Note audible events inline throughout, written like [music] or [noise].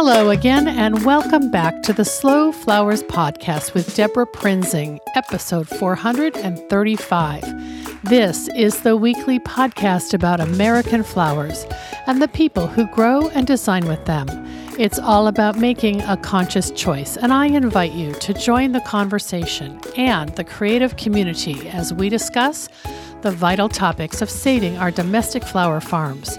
Hello again, and welcome back to the Slow Flowers Podcast with Debra Prinzing, episode 435. This is the weekly podcast about American flowers and the people who grow and design with them. It's all about making a conscious choice, and I invite you to join the conversation and the creative community as we discuss the vital topics of saving our domestic flower farms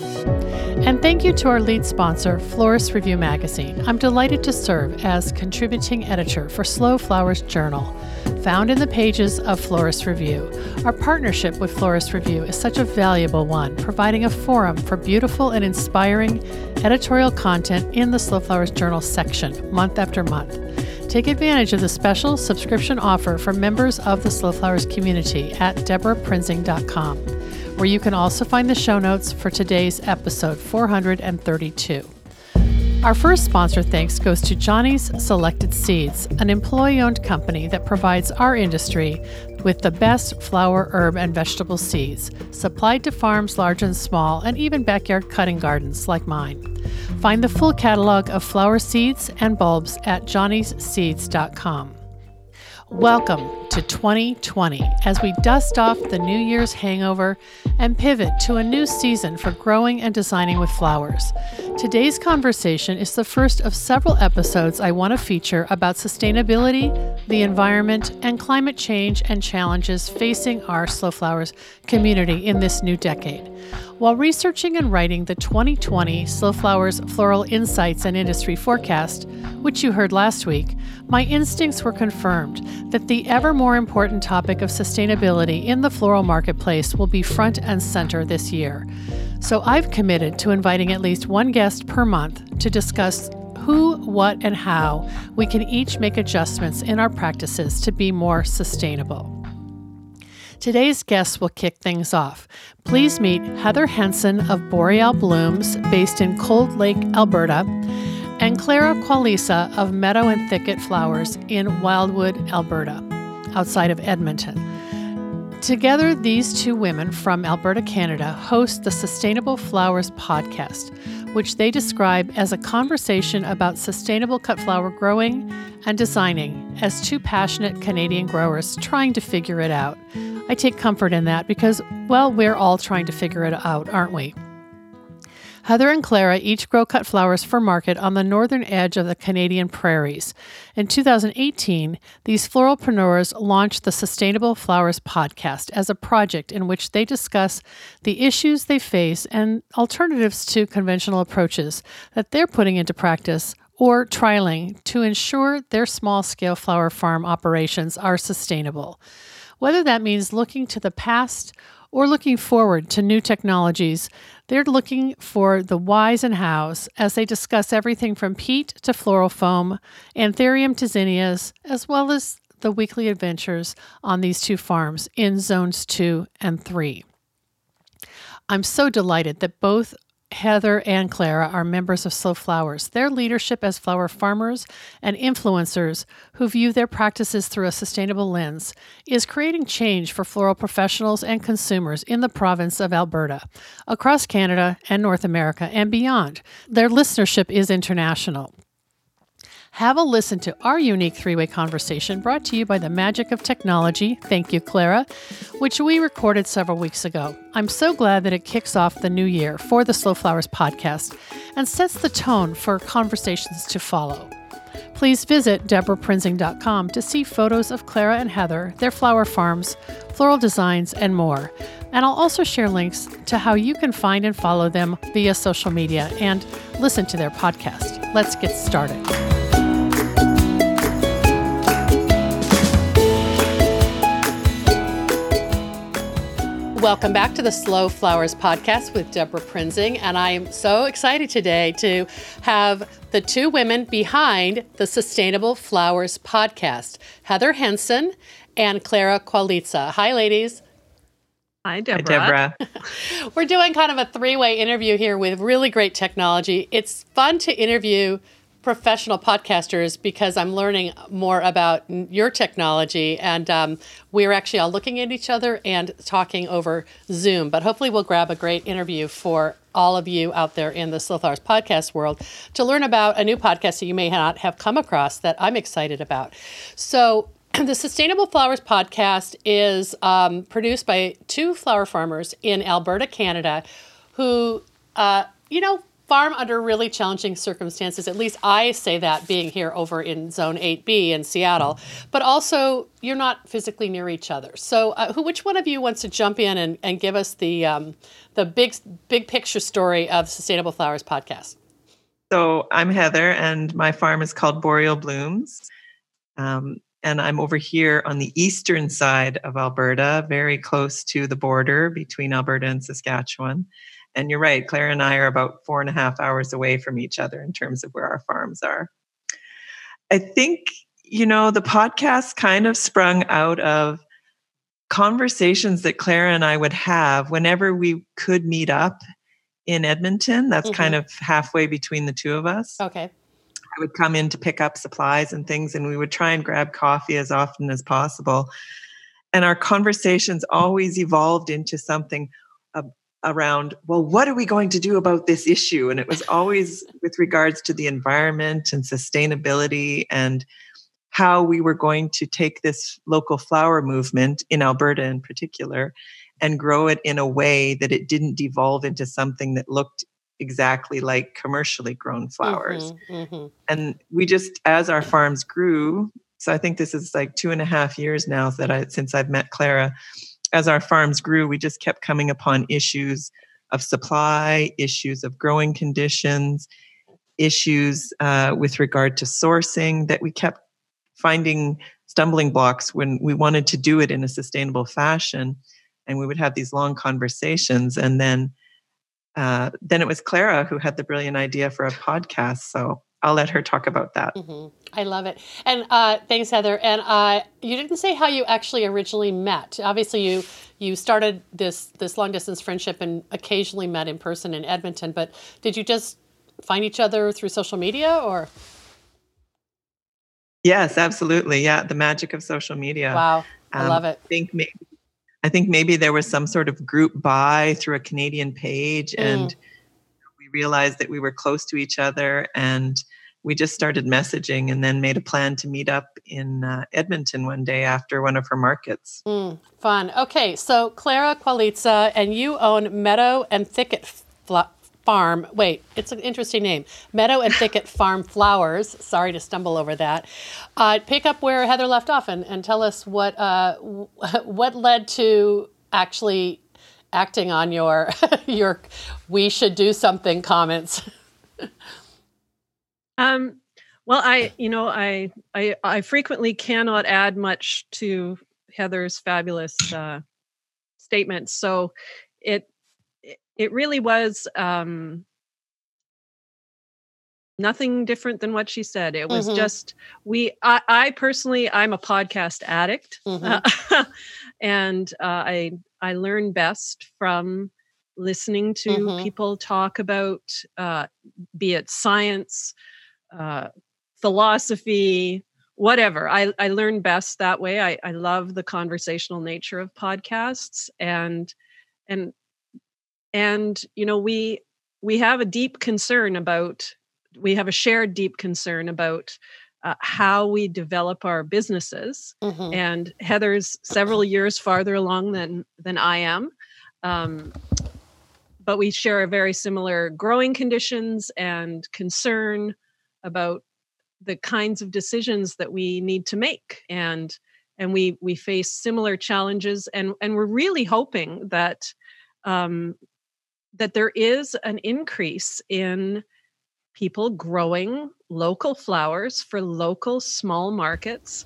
And thank you to our lead sponsor, Florist Review Magazine. I'm delighted to serve as contributing editor for Slow Flowers Journal, found in the pages of Florist Review. Our partnership with Florist Review is such a valuable one, providing a forum for beautiful and inspiring editorial content in the Slow Flowers Journal section, month after month. Take advantage of the special subscription offer for members of the Slow Flowers community at debraprinzing.com where you can also find the show notes for today's episode 432. Our first sponsor thanks goes to Johnny's Selected Seeds, an employee owned company that provides our industry with the best flower, herb, and vegetable seeds, supplied to farms large and small, and even backyard cutting gardens like mine. Find the full catalog of flower seeds and bulbs at johnnysseeds.com. Welcome to 2020 as we dust off the New Year's hangover and pivot to a new season for growing and designing with flowers. Today's conversation is the first of several episodes I want to feature about sustainability, the environment, and climate change and challenges facing our Slow Flowers community in this new decade. While researching and writing the 2020 Slow Flowers Floral Insights and Industry Forecast, which you heard last week, my instincts were confirmed that the ever more important topic of sustainability in the floral marketplace will be front and center this year. So I've committed to inviting at least one guest per month to discuss who, what, and how we can each make adjustments in our practices to be more sustainable. Today's guests will kick things off. Please meet Heather Henson of Boreal Blooms, based in Cold Lake, Alberta, and Clara Qualizza of Meadow and Thicket Flowers in Wildwood, Alberta, outside of Edmonton. Together, these two women from Alberta, Canada, host the Sustainable Flowers podcast, which they describe as a conversation about sustainable cut flower growing and designing as two passionate Canadian growers trying to figure it out. I take comfort in that because, well, we're all trying to figure it out, aren't we? Heather and Clara each grow cut flowers for market on the northern edge of the Canadian prairies. In 2018, these floralpreneurs launched the Sustainable Flowers podcast as a project in which they discuss the issues they face and alternatives to conventional approaches that they're putting into practice or trialing to ensure their small scale flower farm operations are sustainable whether that means looking to the past or looking forward to new technologies. They're looking for the whys and hows as they discuss everything from peat to floral foam, anthurium to zinnias, as well as the weekly adventures on these two farms in zones two and three. I'm so delighted that both Heather and Clara are members of Slow Flowers. Their leadership as flower farmers and influencers who view their practices through a sustainable lens is creating change for floral professionals and consumers in the province of Alberta, across Canada and North America, and beyond. Their listenership is international have a listen to our unique three way conversation brought to you by the magic of technology. Thank you, Clara, which we recorded several weeks ago. I'm so glad that it kicks off the new year for the Slow Flowers podcast and sets the tone for conversations to follow. Please visit debraprinzing.com to see photos of Clara and Heather, their flower farms, floral designs, and more. And I'll also share links to how you can find and follow them via social media and listen to their podcast. Let's get started. Welcome back to the Slow Flowers podcast with Debra Prinzing. And I am so excited today to have the two women behind the Sustainable Flowers podcast Heather Henson and Clara Qualizza. Hi, ladies. Hi, Debra. Hi, Debra. [laughs] [laughs] We're doing kind of a three way interview here with really great technology. It's fun to interview professional podcasters because I'm learning more about your technology. And um, we're actually all looking at each other and talking over Zoom. But hopefully, we'll grab a great interview for all of you out there in the Flowers podcast world to learn about a new podcast that you may not have come across that I'm excited about. So, [clears throat] the Sustainable Flowers podcast is um, produced by two flower farmers in Alberta, Canada, who, uh, you know, farm under really challenging circumstances. At least I say that being here over in Zone 8B in Seattle. But also, you're not physically near each other. So, uh, who, which one of you wants to jump in and, and give us the um, the big big picture story of Sustainable Flowers podcast? So, I'm Heather, and my farm is called Boreal Blooms. Um, and I'm over here on the eastern side of Alberta, very close to the border between Alberta and Saskatchewan. And you're right, Claire and I are about four and a half hours away from each other in terms of where our farms are. I think, you know, the podcast kind of sprung out of conversations that Clara and I would have whenever we could meet up in Edmonton. That's mm-hmm. kind of halfway between the two of us. Okay. I would come in to pick up supplies and things, and we would try and grab coffee as often as possible. And our conversations always evolved into something around, well, what are we going to do about this issue? And it was always with regards to the environment and sustainability and how we were going to take this local flower movement in Alberta in particular and grow it in a way that it didn't devolve into something that looked exactly like commercially grown flowers. Mm-hmm, mm-hmm. And we just, as our farms grew, so I think this is like two and a half years now that I since I've met Clara as our farms grew, we just kept coming upon issues of supply, issues of growing conditions, issues uh, with regard to sourcing that we kept finding stumbling blocks when we wanted to do it in a sustainable fashion. And we would have these long conversations. And then uh, then it was Clara who had the brilliant idea for a podcast. So I'll let her talk about that. Mm-hmm. I love it. And uh, thanks, Heather. And uh, you didn't say how you actually originally met. Obviously, you you started this this long distance friendship and occasionally met in person in Edmonton. But did you just find each other through social media or? Yes, absolutely. Yeah, the magic of social media. Wow, I um, love it. I think maybe, I think maybe there was some sort of group buy through a Canadian page, mm. and realized that we were close to each other and we just started messaging and then made a plan to meet up in uh, Edmonton one day after one of her markets. Mm, fun. Okay, so Clara Qualizza, and you own Meadow and Thicket Farm. Wait, it's an interesting name. Meadow and Thicket [laughs] Farm Flowers. Sorry to stumble over that. Uh, pick up where Heather left off and, and tell us what uh, [laughs] what led to actually acting on your [laughs] your we should do something comments. [laughs] Um, well, I, you know, I, I, I frequently cannot add much to Heather's fabulous uh, statements. So it, it really was um, nothing different than what she said. It was mm-hmm. just we. I, I, personally, I'm a podcast addict, mm-hmm. [laughs] and uh, I I learn best from listening to mm-hmm. people talk about, uh, be it science, uh, philosophy, whatever. I, I learn best that way. I, I love the conversational nature of podcasts and and and you know we we have a deep concern about we have a shared deep concern about uh, how we develop our businesses mm-hmm. and heather's several years farther along than than i am um, but we share a very similar growing conditions and concern about the kinds of decisions that we need to make and and we we face similar challenges and and we're really hoping that um, that there is an increase in people growing local flowers for local small markets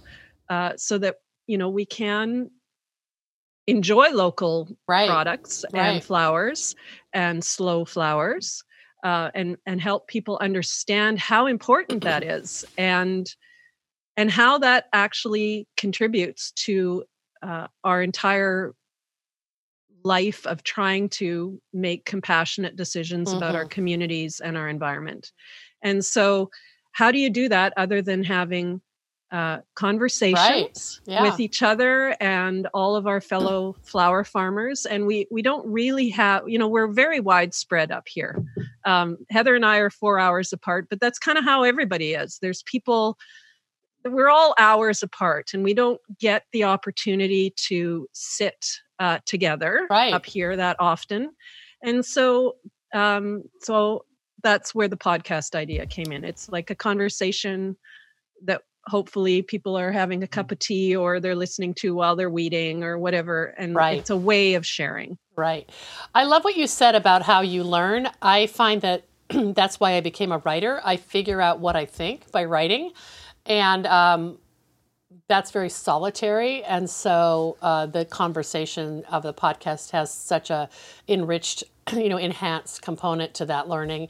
uh, so that you know we can enjoy local right. products right. and flowers and slow flowers uh, and and help people understand how important that is and and how that actually contributes to uh, our entire life of trying to make compassionate decisions mm-hmm. about our mm-hmm. communities and our environment. And so, how do you do that other than having uh, conversations right. yeah. with each other and all of our fellow [clears throat] flower farmers? And we we don't really have, you know, we're very widespread up here. Um, Heather and I are four hours apart, but that's kind of how everybody is. There's people we're all hours apart and we don't get the opportunity to sit uh, together right. up here that often and so um, so that's where the podcast idea came in. It's like a conversation that hopefully people are having a cup of tea or they're listening to while they're weeding or whatever and right. it's a way of sharing. Right. I love what you said about how you learn. I find that [clears throat] that's why i became a writer. I figure out what i think by writing and um, that's very solitary and so uh, the conversation of the podcast has such a enriched [clears throat] you know enhanced component to that learning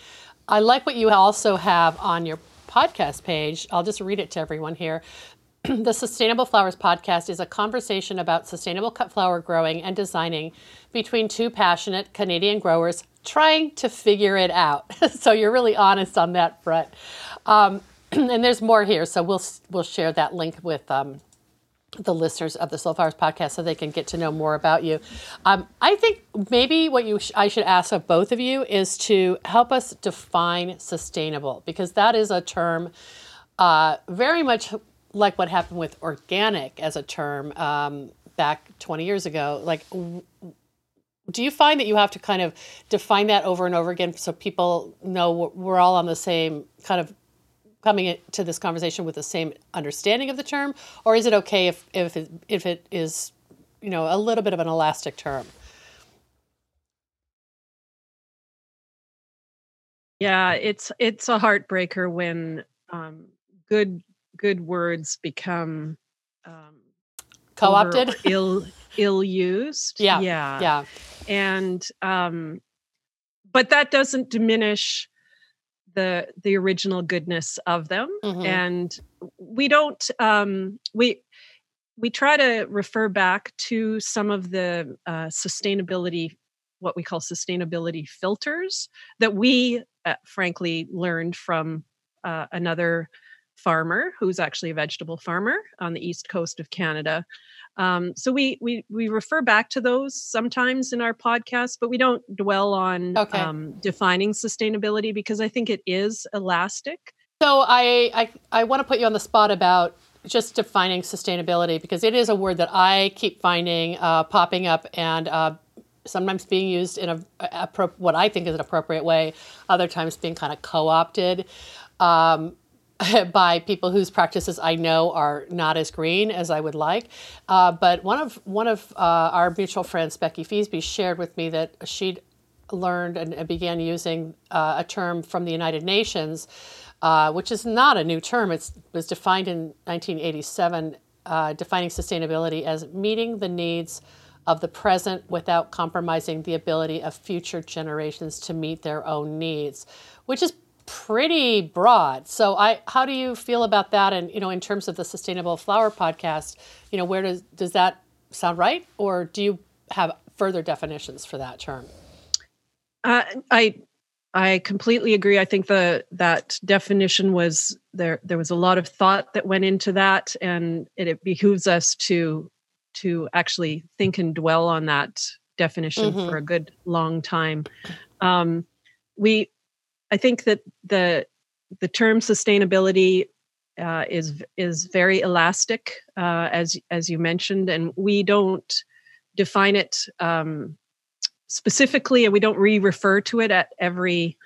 i like what you also have on your podcast page i'll just read it to everyone here [clears throat] the Sustainable Flowers podcast is a conversation about sustainable cut flower growing and designing between two passionate Canadian growers trying to figure it out. [laughs] so you're really honest on that front. Um, [clears throat] and there's more here, so we'll we'll share that link with um, the listeners of the Slow Flowers podcast so they can get to know more about you. Um, I think maybe what you sh- I should ask of both of you is to help us define sustainable because that is a term uh, very much like what happened with organic as a term um, back 20 years ago. Like. W- do you find that you have to kind of define that over and over again so people know we're all on the same kind of coming to this conversation with the same understanding of the term, or is it okay if if it, if it is, you know, a little bit of an elastic term? Yeah, it's it's a heartbreaker when um, good good words become um, co-opted, [laughs] ill ill used. Yeah, yeah, yeah, and um, but that doesn't diminish the the original goodness of them mm-hmm. and we don't um we we try to refer back to some of the uh, sustainability what we call sustainability filters that we uh, frankly learned from uh, another farmer who's actually a vegetable farmer on the east coast of canada um, so we we we refer back to those sometimes in our podcast, but we don't dwell on okay. um, defining sustainability because I think it is elastic. So I I, I want to put you on the spot about just defining sustainability because it is a word that I keep finding uh, popping up and uh, sometimes being used in a, a, what I think is an appropriate way, other times being kind of co-opted. Um, [laughs] by people whose practices I know are not as green as I would like. Uh, but one of one of uh, our mutual friends, Becky Feasby, shared with me that she'd learned and began using uh, a term from the United Nations, uh, which is not a new term. It was defined in 1987, uh, defining sustainability as meeting the needs of the present without compromising the ability of future generations to meet their own needs, which is pretty broad. So I how do you feel about that and you know in terms of the sustainable flower podcast, you know where does does that sound right or do you have further definitions for that term? Uh, I I completely agree. I think the that definition was there there was a lot of thought that went into that and it, it behooves us to to actually think and dwell on that definition mm-hmm. for a good long time. Um, we I think that the the term sustainability uh, is is very elastic, uh, as as you mentioned, and we don't define it um, specifically, and we don't re-refer to it at every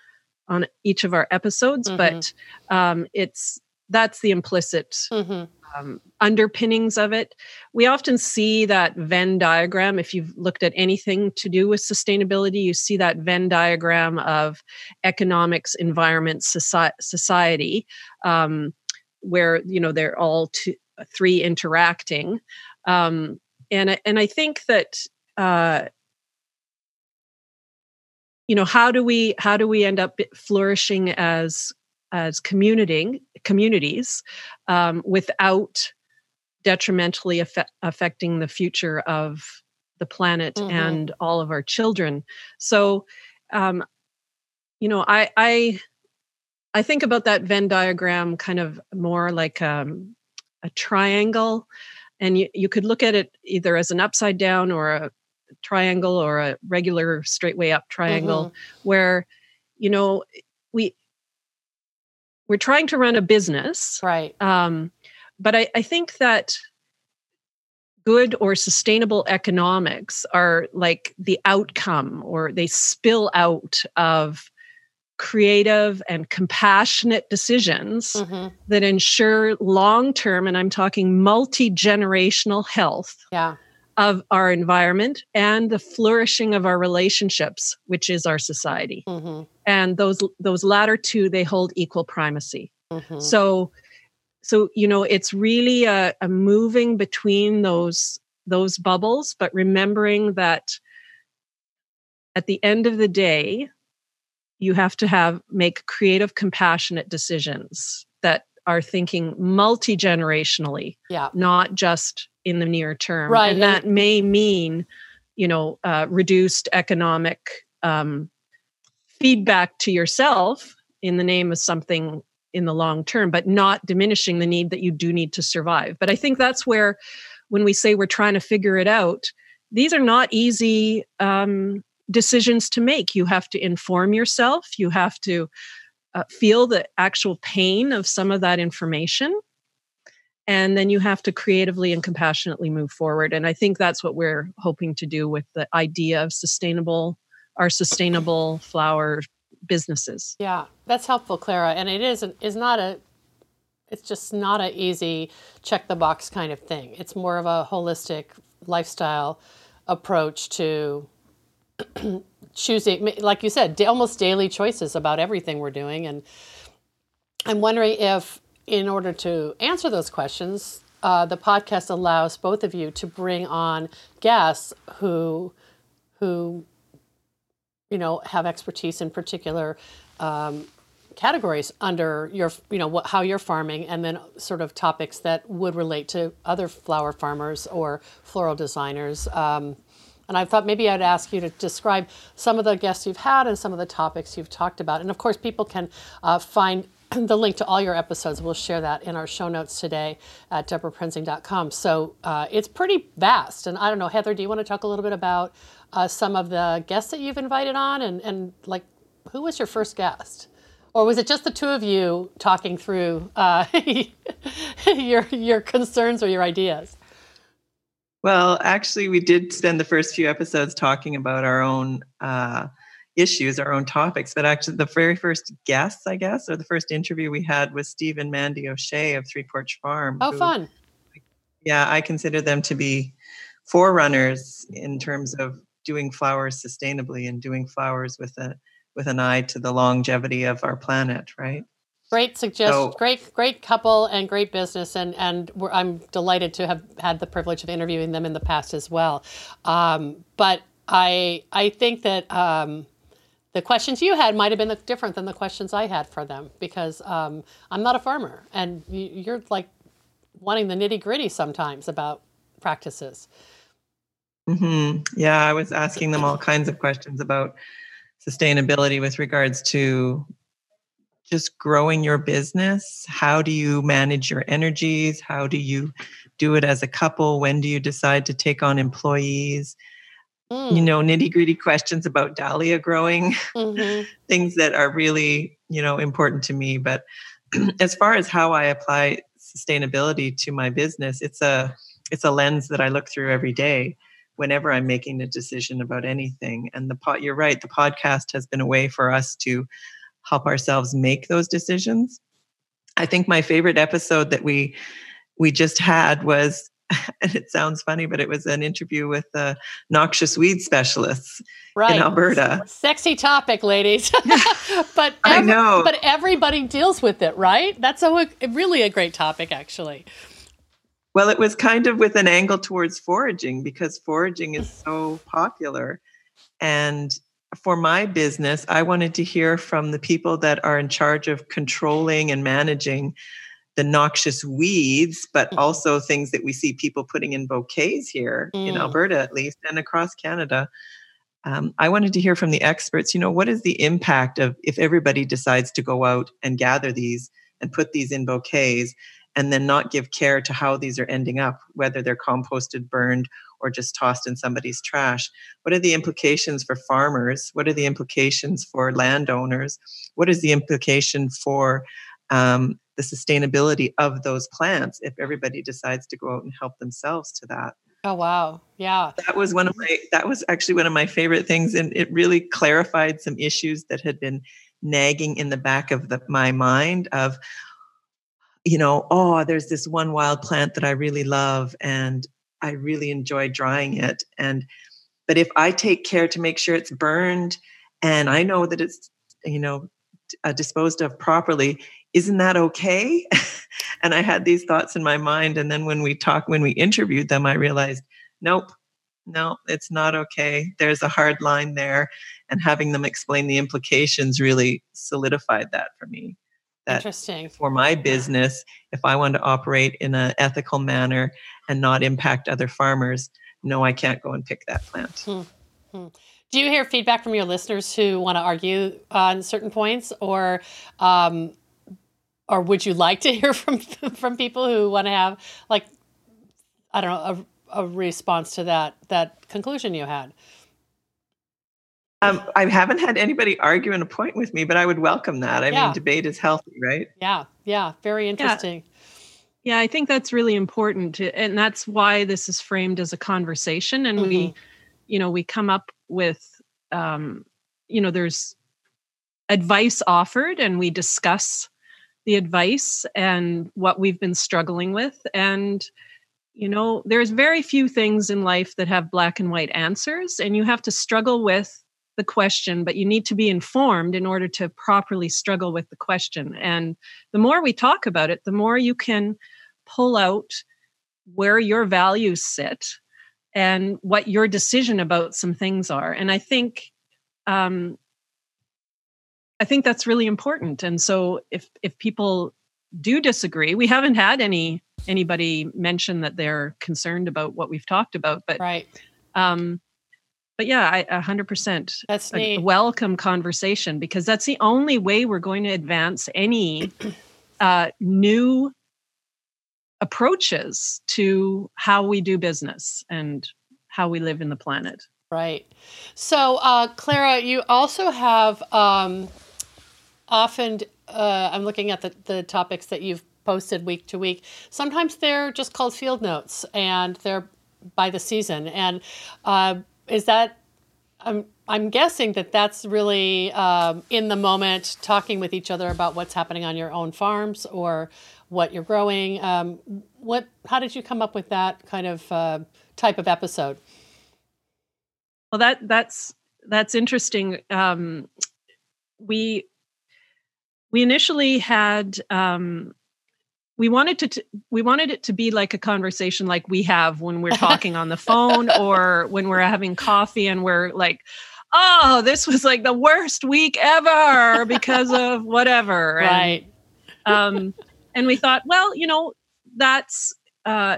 on each of our episodes. Mm-hmm. But um, it's that's the implicit mm-hmm um, underpinnings of it. We often see that Venn diagram. If you've looked at anything to do with sustainability, you see that Venn diagram of economics, environment, society, um, where you know they're all two, three interacting. Um, and and I think that. Uh, you know how do we how do we end up flourishing as as community communities um, without detrimentally affect, affecting the future of the planet mm-hmm. and all of our children. So, um, you know, I, I I think about that Venn diagram kind of more like um, a triangle, and you, you could look at it either as an upside down or a triangle or a regular straight way up triangle, mm-hmm. where you know we're trying to run a business, right? Um, but I, I think that good or sustainable economics are like the outcome or they spill out of creative and compassionate decisions mm-hmm. that ensure long term, and I'm talking multi generational health yeah. Of our environment and the flourishing of our relationships, which is our society. Mm-hmm. And those those latter two, they hold equal primacy. Mm-hmm. So, so you know, it's really a, a moving between those those bubbles, but remembering that at the end of the day, you have to have make creative compassionate decisions that are thinking multi-generationally yeah not just in the near term right and that may mean you know uh, reduced economic um, feedback to yourself in the name of something in the long term but not diminishing the need that you do need to survive but i think that's where when we say we're trying to figure it out these are not easy um, decisions to make. You have to inform yourself, you have to uh, feel the actual pain of some of that information. And then you have to creatively and compassionately move forward. And I think that's what we're hoping to do with the idea of sustainable, our sustainable flower businesses. Yeah, that's helpful, Clara. And it is is not a it's just not an easy check the box kind of thing. It's more of a holistic lifestyle approach to [clears throat] choosing, like you said, almost daily choices about everything we're doing. And I'm wondering if, in order to answer those questions, uh, the podcast allows both of you to bring on guests who, who, you know, have expertise in particular um, categories under your, you know, what, how you're farming, and then sort of topics that would relate to other flower farmers or floral designers. Um, and I thought maybe I'd ask you to describe some of the guests you've had and some of the topics you've talked about. And of course, people can uh, find [clears throat] the link to all your episodes. We'll share that in our show notes today at debraprinzing.com. So uh, it's pretty vast. And I don't know, Heather, do you want to talk a little bit about uh, some of the guests that you've invited on? And, and like, who was your first guest? Or was it just the two of you talking through uh, [laughs] your, your concerns or your ideas? Well, actually, we did spend the first few episodes talking about our own uh, issues, our own topics. But actually, the very first guest, I guess, or the first interview we had was Steve and Mandy O'Shea of Three Porch Farm. Oh, who, fun. Yeah, I consider them to be forerunners in terms of doing flowers sustainably and doing flowers with a with an eye to the longevity of our planet, right? Great suggestion. So, great, great couple and great business, and and I'm delighted to have had the privilege of interviewing them in the past as well. Um, but I I think that um, the questions you had might have been different than the questions I had for them because um, I'm not a farmer, and you, are like wanting the nitty gritty sometimes about practices. Mm-hmm. Yeah, I was asking them all kinds of questions about sustainability with regards to just growing your business? How do you manage your energies? How do you do it as a couple? When do you decide to take on employees? Mm. You know, nitty gritty questions about dahlia growing, mm-hmm. [laughs] things that are really, you know, important to me. But [clears throat] as far as how I apply sustainability to my business, it's a it's a lens that I look through every day whenever I'm making a decision about anything. And the pot, you're right, the podcast has been a way for us to help ourselves make those decisions. I think my favorite episode that we we just had was [laughs] and it sounds funny, but it was an interview with the noxious weed specialists right. in Alberta. Sexy topic, ladies. [laughs] [laughs] but every, I know. But everybody deals with it, right? That's a really a great topic, actually. Well, it was kind of with an angle towards foraging because foraging is so popular, and for my business, I wanted to hear from the people that are in charge of controlling and managing the noxious weeds, but mm. also things that we see people putting in bouquets here mm. in Alberta, at least, and across Canada. Um, I wanted to hear from the experts. You know, what is the impact of if everybody decides to go out and gather these and put these in bouquets and then not give care to how these are ending up, whether they're composted, burned, or just tossed in somebody's trash? What are the implications for farmers? What are the implications for landowners? What is the implication for um, the sustainability of those plants if everybody decides to go out and help themselves to that. Oh wow. Yeah. That was one of my that was actually one of my favorite things and it really clarified some issues that had been nagging in the back of the, my mind of you know, oh, there's this one wild plant that I really love and I really enjoy drying it and but if I take care to make sure it's burned and I know that it's you know uh, disposed of properly isn't that okay? [laughs] and I had these thoughts in my mind. And then when we talked, when we interviewed them, I realized, nope, no, it's not okay. There's a hard line there. And having them explain the implications really solidified that for me. That Interesting. For my business, if I want to operate in an ethical manner and not impact other farmers, no, I can't go and pick that plant. Hmm. Hmm. Do you hear feedback from your listeners who want to argue on certain points, or um, or would you like to [laughs] hear from from people who want to have like I don't know a, a response to that that conclusion you had? Um, I haven't had anybody argue in a point with me, but I would welcome that. I yeah. mean, debate is healthy, right? Yeah, yeah, very interesting. Yeah. yeah I think that's really important, and that's why this is framed as a conversation. And mm-hmm. we, you know, we come up with, um, you know, there's advice offered, and we discuss the advice and what we've been struggling with. And, you know, there's very few things in life that have black and white answers, and you have to struggle with the question, but you need to be informed in order to properly struggle with the question. And the more we talk about it, the more you can pull out where your values sit and what your decision about some things are. And I think um, I think that's really important. And so if if people do disagree, we haven't had any anybody mention that they're concerned about what we've talked about, but right. Um, but yeah, I a hundred percent. That's a welcome conversation because that's the only way we're going to advance any uh, new approaches to how we do business and how we live in the planet. Right. So, uh, Clara, you also have um, often uh, I'm looking at the, the topics that you've posted week to week. Sometimes they're just called field notes and they're by the season. And uh, is that, I'm, I'm guessing that that's really um, in the moment talking with each other about what's happening on your own farms or what you're growing. Um, what, how did you come up with that kind of uh, type of episode? Well, that that's that's interesting. Um, we we initially had um, we wanted to t- we wanted it to be like a conversation like we have when we're [laughs] talking on the phone or when we're having coffee and we're like oh this was like the worst week ever because of [laughs] whatever. Right. and, um and we thought well you know that's uh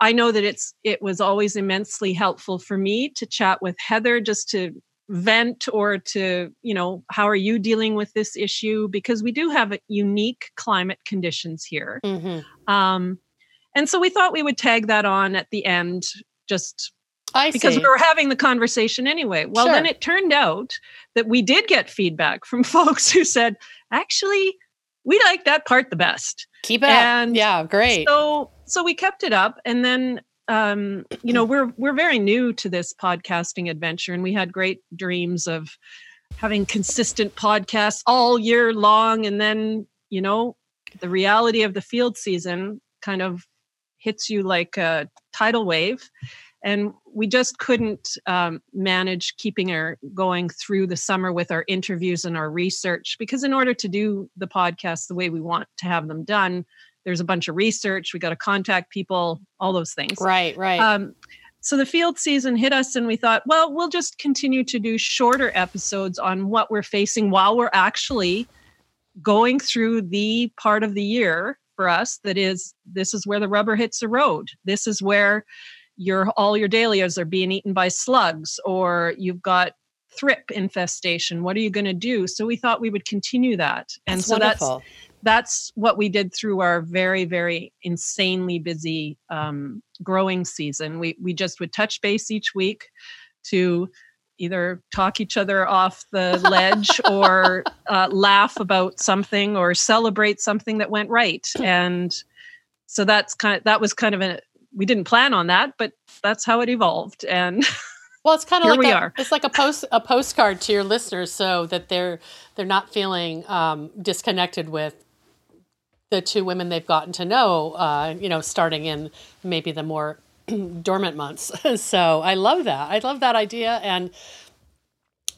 i know that it's it was always immensely helpful for me to chat with heather just to vent or to you know how are you dealing with this issue because we do have a unique climate conditions here mm-hmm. um, and so we thought we would tag that on at the end just I because see. we were having the conversation anyway well sure. then it turned out that we did get feedback from [laughs] folks who said actually we like that part the best keep it and up yeah great so so we kept it up and then um, you know, we're we're very new to this podcasting adventure, and we had great dreams of having consistent podcasts all year long, and then you know, the reality of the field season kind of hits you like a tidal wave, and we just couldn't um, manage keeping our going through the summer with our interviews and our research because in order to do the podcast the way we want to have them done there's a bunch of research we got to contact people all those things right right um, so the field season hit us, and we thought, well, we'll just continue to do shorter episodes on what we're facing while we're actually going through the part of the year for us that is this is where the rubber hits the road. This is where your all your dahlias are being eaten by slugs, or you've got thrip infestation. What are you going to do? So we thought we would continue that, and That's so wonderful. that's that's what we did through our very very insanely busy um, growing season. We we just would touch base each week to either talk each other off the ledge [laughs] or uh, laugh about something or celebrate something that went right. And so that's kind of that was kind of a we didn't plan on that but that's how it evolved. And [laughs] Well, it's kind of like we a, are. it's like a post a postcard to your listeners, so that they're they're not feeling um, disconnected with the two women they've gotten to know. Uh, you know, starting in maybe the more [clears throat] dormant months. [laughs] so I love that. I love that idea, and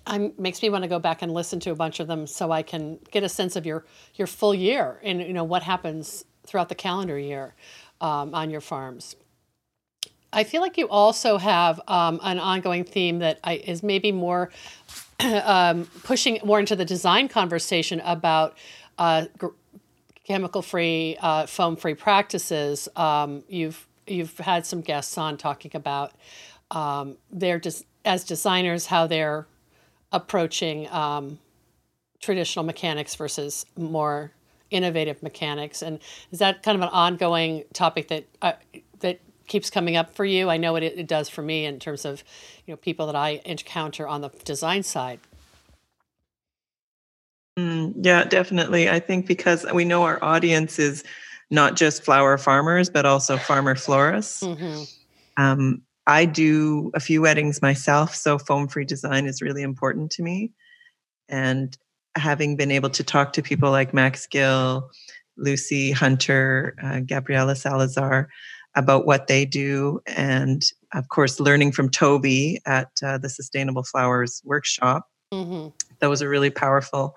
I'm makes me want to go back and listen to a bunch of them so I can get a sense of your your full year and you know what happens throughout the calendar year um, on your farms. I feel like you also have um, an ongoing theme that I, is maybe more [clears throat] um, pushing more into the design conversation about uh, gr- chemical-free, uh, foam-free practices. Um, you've you've had some guests on talking about um, their des- as designers how they're approaching um, traditional mechanics versus more innovative mechanics, and is that kind of an ongoing topic that uh, that keeps coming up for you? I know it, it does for me in terms of you know people that I encounter on the design side. Mm, yeah, definitely. I think because we know our audience is not just flower farmers, but also farmer florists. Mm-hmm. Um, I do a few weddings myself, so foam free design is really important to me. And having been able to talk to people like Max Gill, Lucy Hunter, uh, Gabriela Salazar about what they do, and of course, learning from Tobey at uh, the Sustainable Flowers workshop, Mm-hmm. those are really powerful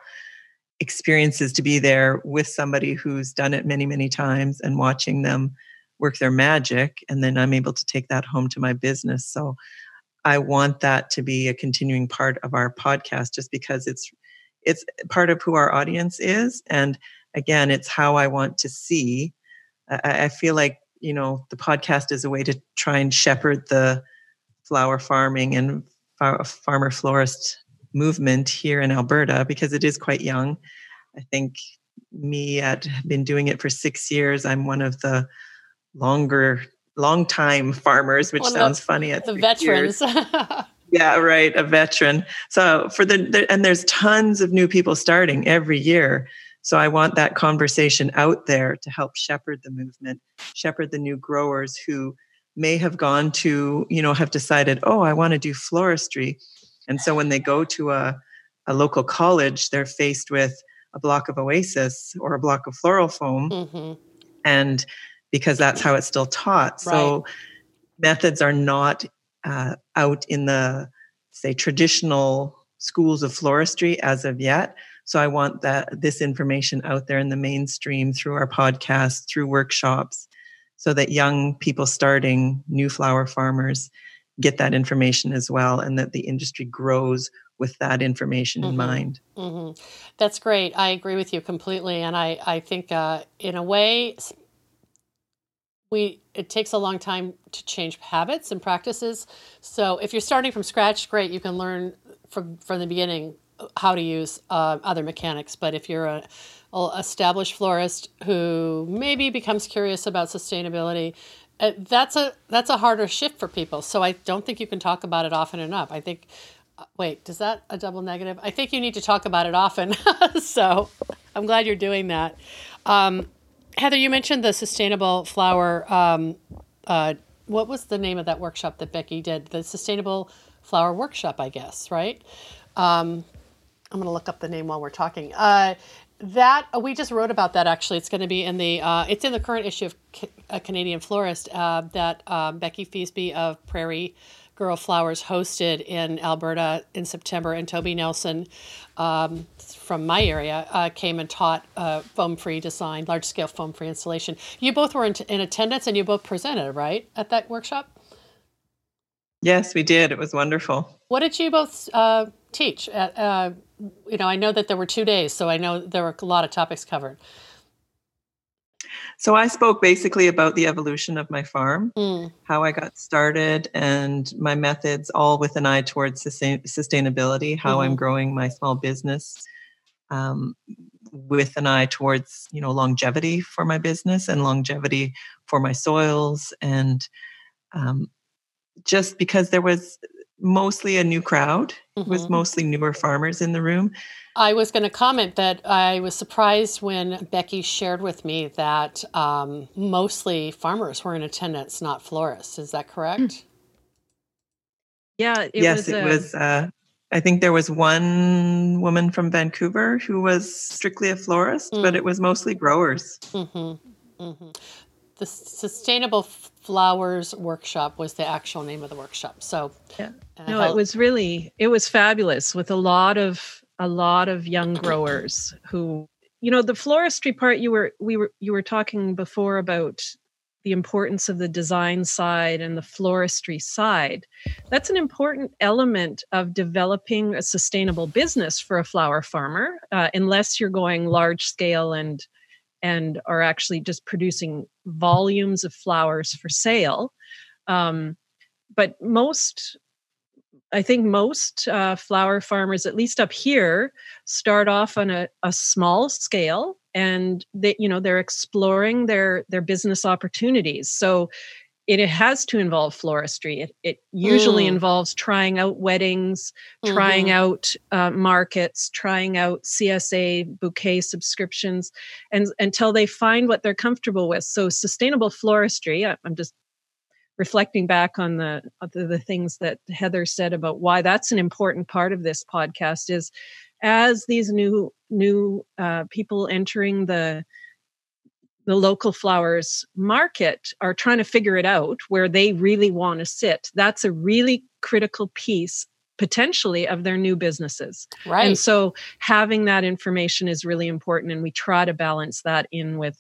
experiences to be there with somebody who's done it many, many times and watching them work their magic. And then I'm able to take that home to my business. So I want that to be a continuing part of our podcast just because it's it's part of who our audience is. And again, it's how I want to see. I, I feel like, you know, the podcast is a way to try and shepherd the flower farming and far, farmer florist movement here in Alberta because it is quite young. I think me at been doing it for six years. I'm one of the longer, long time farmers, which One of the- sounds funny at The veterans. [laughs] Yeah, right, a veteran. So for the, the and there's tons of new people starting every year. So I want that conversation out there to help shepherd the movement, shepherd the new growers who may have gone to, you know, have decided, oh, I want to do floristry. And so when they go to a, a local college, they're faced with a block of oasis or a block of floral foam hmm and because that's how it's still taught. So methods are not uh, out in the say traditional schools of floristry as of yet. So I want that this information out there in the mainstream through our podcast, through workshops, so that young people starting new flower farmers get that information as well, and that the industry grows with that information in Mhm. mind. hmm That's great. I agree with you completely, and I I think uh, in a way we it takes a long time to change habits and practices. So if you're starting from scratch, great. You can learn from from the beginning uh, how to use uh, other mechanics. But if you're a, a established florist who maybe becomes curious about sustainability. Uh, that's a that's a harder shift for people. So I don't think you can talk about it often enough. I think uh, Wait, does that a double negative? I think you need to talk about it often. [laughs] so I'm glad you're doing that. Um, Heather, you mentioned the sustainable flower. Um, uh, what was the name of that workshop that Becky did? The sustainable flower workshop, I guess, right? Um, I'm going to look up the name while we're talking. Uh, that uh, we just wrote about that actually. It's going to be in the uh, it's in the current issue of Ca- Canadian Florist uh, that uh, Becky Feasby of Prairie Girl Flowers hosted in Alberta in September, and Tobey Nelson um, from my area uh, came and taught uh, foam free design, large scale foam free installation. You both were in, in attendance and you both presented, right, at that workshop? Yes, we did. It was wonderful. What did you both uh, teach? At, uh, you know, I know that there were two days, so I know there were a lot of topics covered. So I spoke basically about the evolution of my farm, mm. how I got started, and my methods, all with an eye towards sustain- sustainability, how mm-hmm. I'm growing my small business. Um, with an eye towards you know longevity for my business and longevity for my soils and um, just because there was mostly a new crowd mm-hmm. was mostly newer farmers in the room i was going to comment that i was surprised when becky shared with me that um, mostly farmers were in attendance not florists is that correct mm. yeah it yes was, it uh, was uh, i think there was one woman from vancouver who was strictly a florist mm. but it was mostly growers mm-hmm. Mm-hmm the Sustainable Flowers Workshop was the actual name of the workshop. So, yeah. no, it was really it was fabulous with a lot of a lot of young growers who, you know, the floristry part you were we were you were talking before about the importance of the design side and the floristry side. That's an important element of developing a sustainable business for a flower farmer, uh, unless you're going large scale and and are actually just producing volumes of flowers for sale. Um, but most, I think most uh, flower farmers, at least up here, start off on a, a small scale and they, you know, they're exploring their their business opportunities. So it, it has to involve floristry. It, it usually mm. involves trying out weddings, mm-hmm. trying out uh, markets, trying out CSA bouquet subscriptions, and until they find what they're comfortable with. So sustainable floristry. I, I'm just reflecting back on the, the the things that Heather said about why that's an important part of this podcast is as these new new uh, people entering the the local flowers market are trying to figure it out where they really want to sit. That's a really critical piece potentially of their new businesses. Right. And so having that information is really important and we try to balance that in with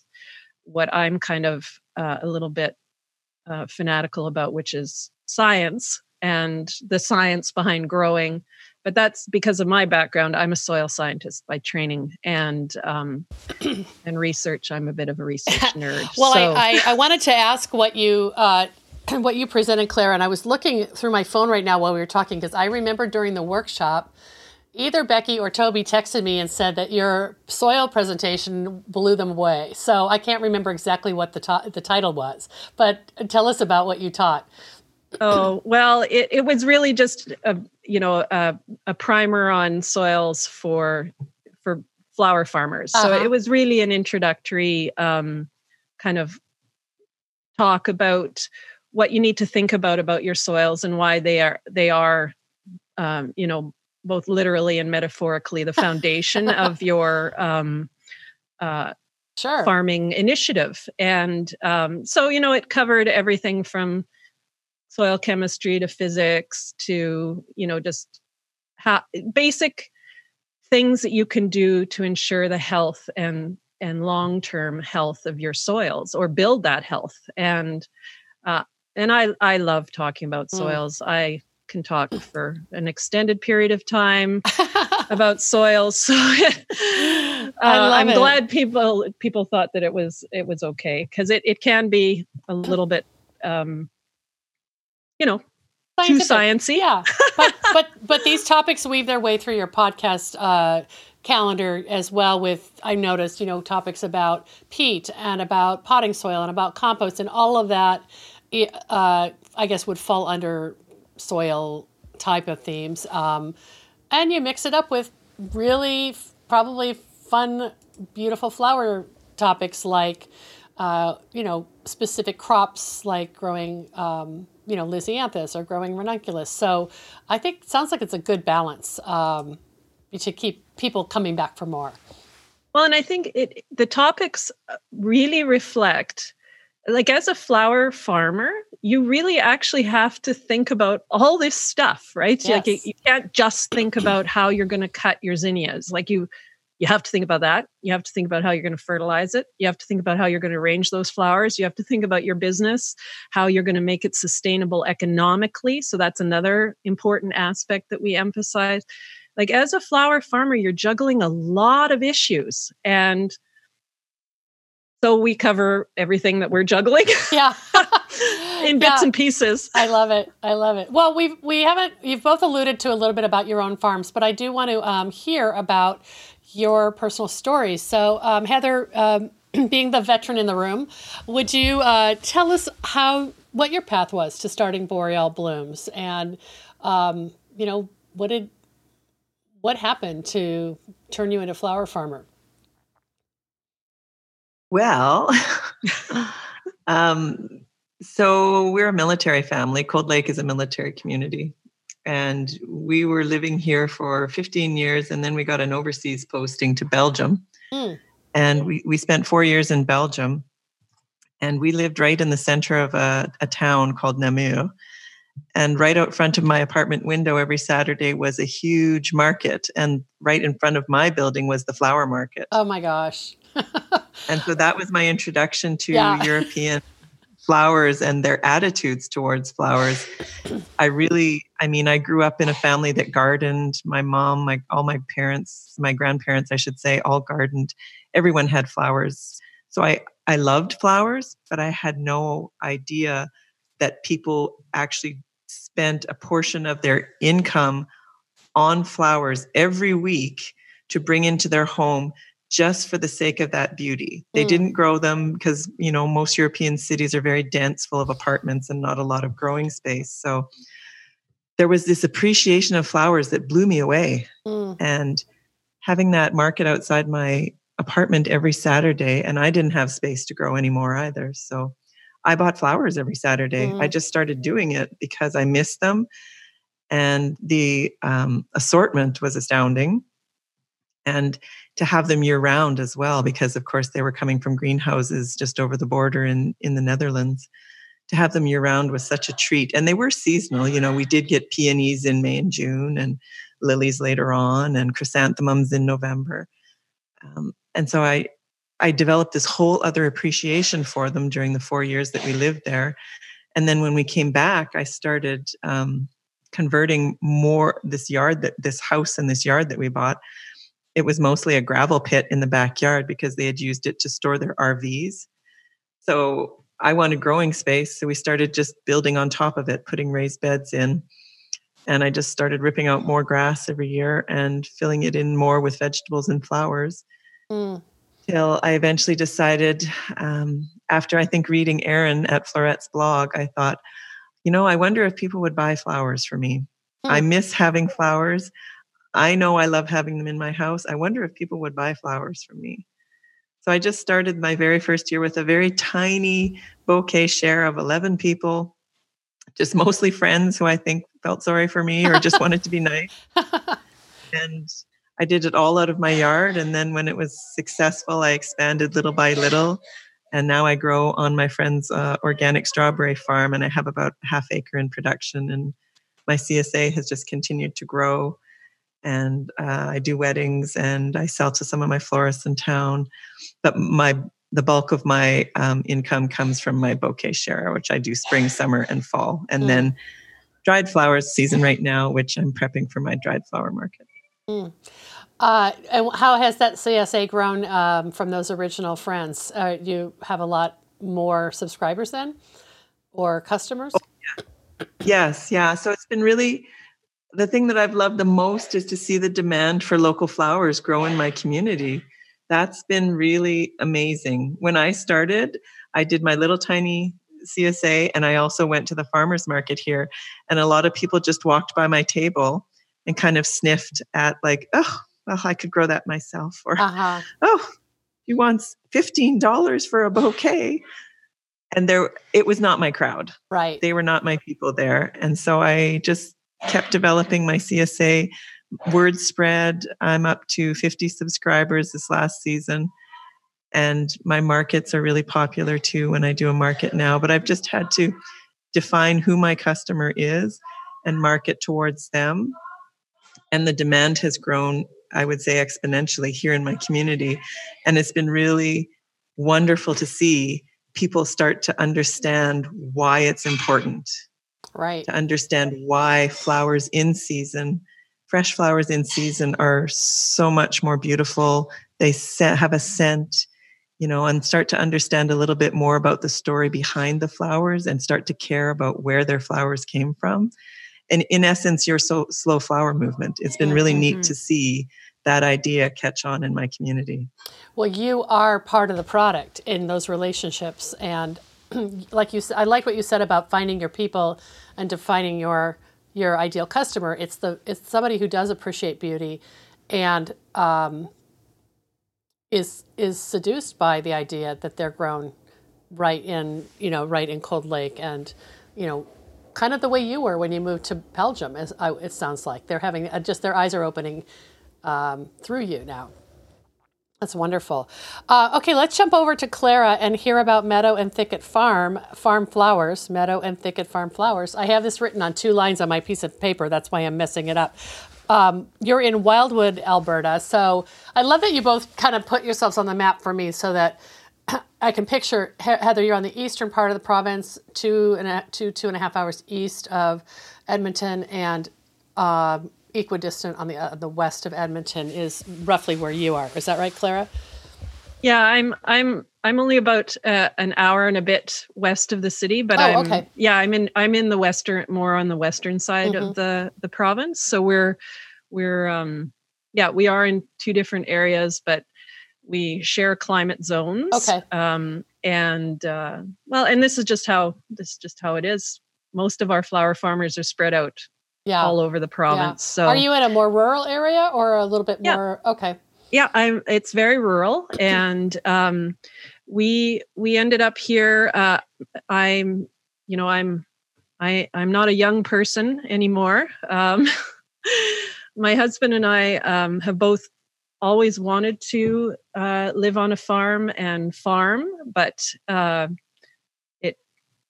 what I'm kind of uh, a little bit uh, fanatical about which is science and the science behind growing but that's because of my background. I'm a soil scientist by training and um, [clears throat] and research. I'm a bit of a research [laughs] nerd. well, so. I, I, I, wanted to ask what you uh, [clears throat] what you presented, Claire, and I was looking through my phone right now while we were talking because I remember during the workshop. Either Becky or Tobey texted me and said that your soil presentation blew them away. So I can't remember exactly what the, to- the title was, but tell us about what you taught. Oh, well, it, it was really just a, you know, a, a primer on soils for, for flower farmers. Uh-huh. So it was really an introductory um, kind of talk about what you need to think about about your soils and why they are they are um, you know both literally and metaphorically the foundation [laughs] of your um, uh, sure. farming initiative and um, so you know it covered everything from soil chemistry to physics to you know just ha- basic things that you can do to ensure the health and and long-term health of your soils or build that health and uh, and i i love talking about mm. soils mm. i can talk for an extended period of time [laughs] about soils [laughs] so uh, i'm it. glad people people thought that it was it was okay because it, it can be a little bit um you know, Scientific. too sciencey. Yeah, [laughs] but but but these topics weave their way through your podcast uh, calendar as well. With I noticed, you know, topics about peat and about potting soil and about compost and all of that. Uh, I guess would fall under soil type of themes, um, and you mix it up with really probably fun, beautiful flower topics like. Uh, you know, specific crops like growing um, you know, Lisianthus or growing ranunculus. So I think sounds like it's a good balance um, to keep people coming back for more. Well, and I think it the topics uh, really reflect like as a flower farmer, you really actually have to think about all this stuff, right? Yes. Like you, you can't just think about how you're going to cut your zinnias. Like you you have to think about that. You have to think about how you're going to fertilize it. You have to think about how you're going to arrange those flowers. You have to think about your business, how you're going to make it sustainable economically. So that's another important aspect that we emphasize. Like as a flower farmer, you're juggling a lot of issues and so we cover everything that we're juggling. [laughs] Yeah. in bits yeah. and pieces. I love it. I love it. Well, we've we haven't you've both alluded to a little bit about your own farms, but I do want to um, hear about your personal stories. So, um, Heather, um, [clears throat] being the veteran in the room, would you uh, tell us how what your path was to starting Boreal Blooms, and um, you know what did what happened to turn you into flower farmer? Well, [laughs] um, so we're a military family. Cold Lake is a military community and we were living here for 15 years and then we got an overseas posting to belgium mm. and we, we spent four years in belgium and we lived right in the center of a, a town called namur and right out front of my apartment window every saturday was a huge market and right in front of my building was the flower market oh my gosh [laughs] and so that was my introduction to yeah. [laughs] european flowers and their attitudes towards flowers. I really, I mean, I grew up in a family that gardened. My mom, my all my parents, my grandparents, I should say, all gardened. Everyone had flowers. So I I loved flowers, but I had no idea that people actually spent a portion of their income on flowers every week to bring into their home just for the sake of that beauty. They mm. didn't grow them because, you know, most European cities are very dense, full of apartments and not a lot of growing space. So there was this appreciation of flowers that blew me away. Mm. And having that market outside my apartment every Saturday, and I didn't have space to grow anymore either. So I bought flowers every Saturday. Mm. I just started doing it because I missed them. And the um, assortment was astounding and to have them year round as well because of course they were coming from greenhouses just over the border in in the Netherlands to have them year round was such a treat. And they were seasonal you know we did get peonies in May and June and lilies later on and chrysanthemums in November. Um, and so I I developed this whole other appreciation for them during the four years that we lived there. And then when we came back I started um, converting more this yard that this house and this yard that we bought it was mostly a gravel pit in the backyard because they had used it to store their RVs. So I wanted growing space. So we started just building on top of it, putting raised beds in. And I just started ripping out more grass every year and filling it in more with vegetables and flowers. Mm. Till I eventually decided, um, after I think reading Erin at Floret's blog, I thought, you know, I wonder if people would buy flowers for me. Mm. I miss having flowers. I know I love having them in my house. I wonder if people would buy flowers from me. So I just started my very first year with a very tiny bouquet share of 11 people, just mostly friends who I think felt sorry for me or just wanted to be nice. [laughs] and I did it all out of my yard. And then when it was successful, I expanded little by little. And now I grow on my friend's uh, organic strawberry farm, and I have about half acre in production. And my CSA has just continued to grow and uh, I do weddings and I sell to some of my florists in town. But my the bulk of my um, income comes from my bouquet share, which I do spring, [laughs] summer, and fall, and mm. then dried flowers season right now, which I'm prepping for my dried flower market. Mm. Uh, and how has that CSA grown um, from those original friends? Uh, you have a lot more subscribers then, or customers? Oh, yeah. yes, yeah. So it's been really the thing that I've loved the most is to see the demand for local flowers grow in my community. That's been really amazing. When I started, I did my little tiny CSA and I also went to the farmers market here. And a lot of people just walked by my table and kind of sniffed at, like, oh, well, I could grow that myself. Or, uh-huh. oh, you want $15 for a bouquet. And there, it was not my crowd. Right. They were not my people there. And so I just kept developing my CSA. Word spread. I'm up to 50 subscribers this last season. And my markets are really popular too when I do a market now. But I've just had to define who my customer is and market towards them. And the demand has grown I would say exponentially here in my community. And it's been really wonderful to see people start to understand why it's important. Right. To understand why flowers in season, fresh flowers in season, are so much more beautiful. They have a scent, you know, and start to understand a little bit more about the story behind the flowers and start to care about where their flowers came from. And in essence, your so, slow flower movement. It's been really mm-hmm. neat to see that idea catch on in my community. Well, you are part of the product in those relationships, and [clears throat] like you, said, I like what you said about finding your people and defining your your ideal customer. It's the it's somebody who does appreciate beauty, and um, is is seduced by the idea that they're grown right in you know right in Cold Lake, and you know kind of the way you were when you moved to Belgium. As I, it sounds like they're having uh, just their eyes are opening um, through you now. That's wonderful. Uh, okay, let's jump over to Clara and hear about Meadow and Thicket Farm, Farm Flowers, Meadow and Thicket Farm Flowers. I have this written on two lines on my piece of paper. That's why I'm messing it up. Um, you're in Wildwood, Alberta. So I love that you both kind of put yourselves on the map for me so that [clears throat] I can picture Heather. You're on the eastern part of the province, two and a, two two and a half hours east of Edmonton, and uh, equidistant on the uh, the west of Edmonton is roughly where you are. Is that right, Clara? Yeah, I'm I'm I'm only about uh, an hour and a bit west of the city, but oh, I'm okay. yeah, I'm in I'm in the western more on the western side mm-hmm. of the the province. So we're we're um yeah, we are in two different areas, but we share climate zones. Okay. Um and uh well, and this is just how this is just how it is. Most of our flower farmers are spread out yeah. all over the province. Yeah. So are you in a more rural area or a little bit more yeah. okay. Yeah, I'm it's very rural [clears throat] and um we we ended up here uh I'm you know I'm I I'm not a young person anymore. Um [laughs] my husband and I um have both always wanted to uh, live on a farm and farm, but uh,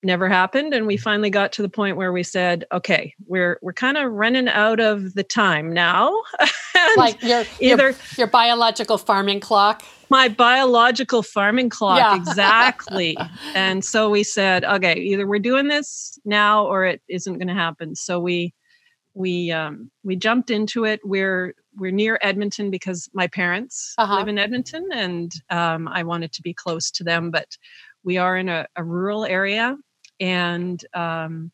never happened and we finally got to the point where we said okay we're we're kind of running out of the time now. [laughs] Like your either your, your, biological farming clock? My biological farming clock yeah. exactly. [laughs] And so we said okay either we're doing this now or it isn't going to happen. So we we um we jumped into it. We're we're near edmonton because my parents uh-huh. live in edmonton and um, i wanted to be close to them but we are in a, a rural area and um,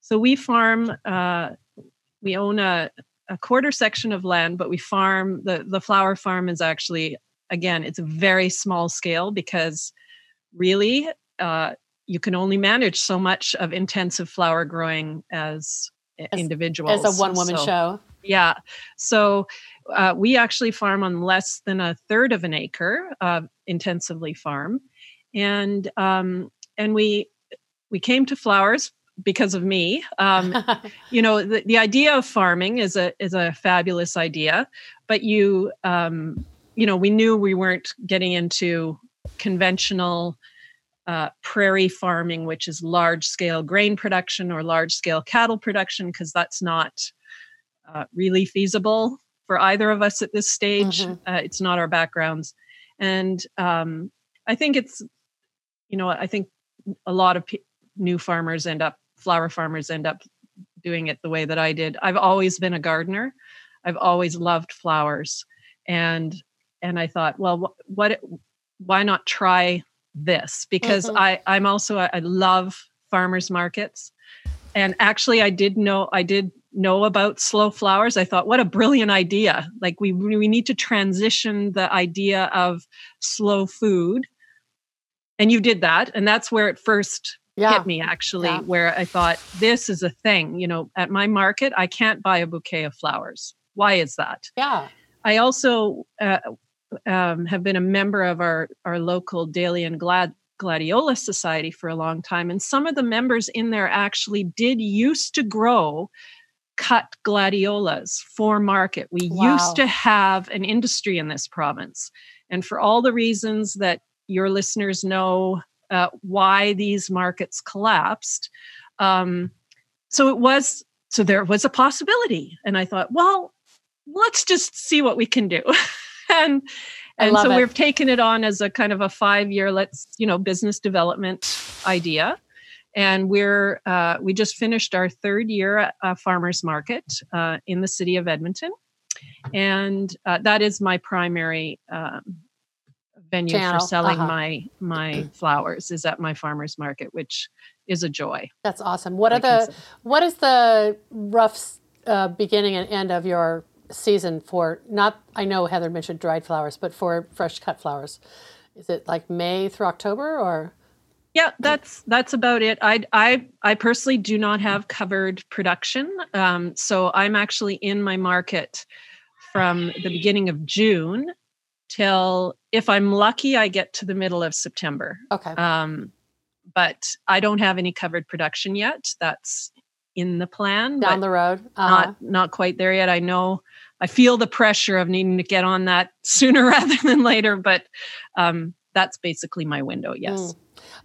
so we farm uh, we own a, a quarter section of land but we farm the the flower farm is actually again it's a very small scale because really uh, you can only manage so much of intensive flower growing as, as individuals as a one woman so, show. Yeah so uh, we actually farm on less than a third of an acre uh, intensively farm and um, and we we came to flowers because of me. Um, [laughs] you know, the, the idea of farming is a is a fabulous idea, but you um, you know, we knew we weren't getting into conventional uh, prairie farming, which is large scale grain production or large scale cattle production, because that's not uh, really feasible for either of us at this stage. Mm-hmm. Uh, it's not our backgrounds, and um, I think it's, you know, I think a lot of people new farmers end up flower farmers end up doing it the way that I did. I've always been a gardener. I've always loved flowers and and I thought, well what why not try this because mm-hmm. I I'm also I love farmers markets. And actually I did know I did know about slow flowers. I thought what a brilliant idea. Like we we need to transition the idea of slow food. And you did that and that's where it first yeah. hit me actually yeah. where i thought this is a thing you know at my market i can't buy a bouquet of flowers why is that yeah i also uh, um, have been a member of our our local Dahlia Glad Gladiola Society for a long time, and some of the members in there actually did used to grow cut gladiolas for market. We wow. used to have an industry in this province, and for all the reasons that your listeners know uh, why these markets collapsed. Um, so it was so there was a possibility, and I thought, well, let's just see what we can do. [laughs] and and so it. we've taken it on as a kind of a five year let's you know business development idea and we're uh, we just finished our third year at a farmers market uh, in the city of edmonton and uh, that is my primary um, venue Channel. for selling uh-huh. my my flowers is at my farmers market which is a joy that's awesome what are the what is the rough uh, beginning and end of your season for not I know Heather mentioned dried flowers, but for fresh cut flowers. Is it like May through October or yeah, that's that's about it. I I I personally do not have covered production, um, so I'm actually in my market from the beginning of June till, if I'm lucky, I get to the middle of September. Okay. Um, but I don't have any covered production yet. That's in the plan down the road. Uh-huh. Not not quite there yet. I know I feel the pressure of needing to get on that [laughs] sooner rather than later, but um, that's basically my window. Yes. Mm.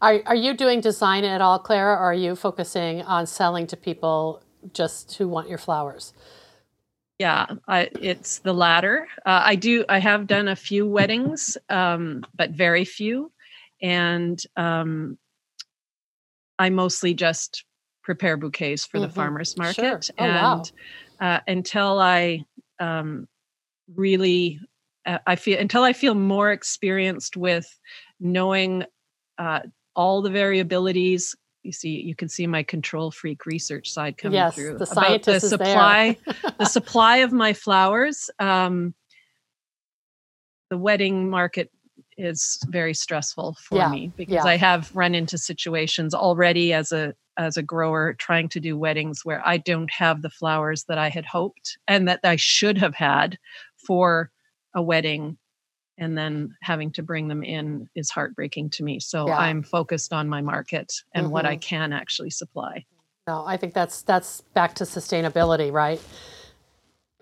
Are are you doing design at all, Clara, or are you focusing on selling to people just who want your flowers? Yeah, I, it's the latter. Uh, I do. I have done a few weddings, um, but very few, and um, I mostly just prepare bouquets for mm-hmm. the farmers market. Sure. Oh, and wow. uh, until I um, really, uh, I feel until I feel more experienced with knowing uh, all the variabilities. You see, you can see my control freak research side coming yes, through the about the supply, the [laughs] supply of my flowers. Um, the wedding market is very stressful for yeah, me because yeah. I have run into situations already as a as a grower trying to do weddings where I don't have the flowers that I had hoped and that I should have had for a wedding and then having to bring them in is heartbreaking to me. So yeah. I'm focused on my market and mm-hmm. what I mm-hmm. can actually supply. No, I think that's that's back to sustainability, right? [clears throat]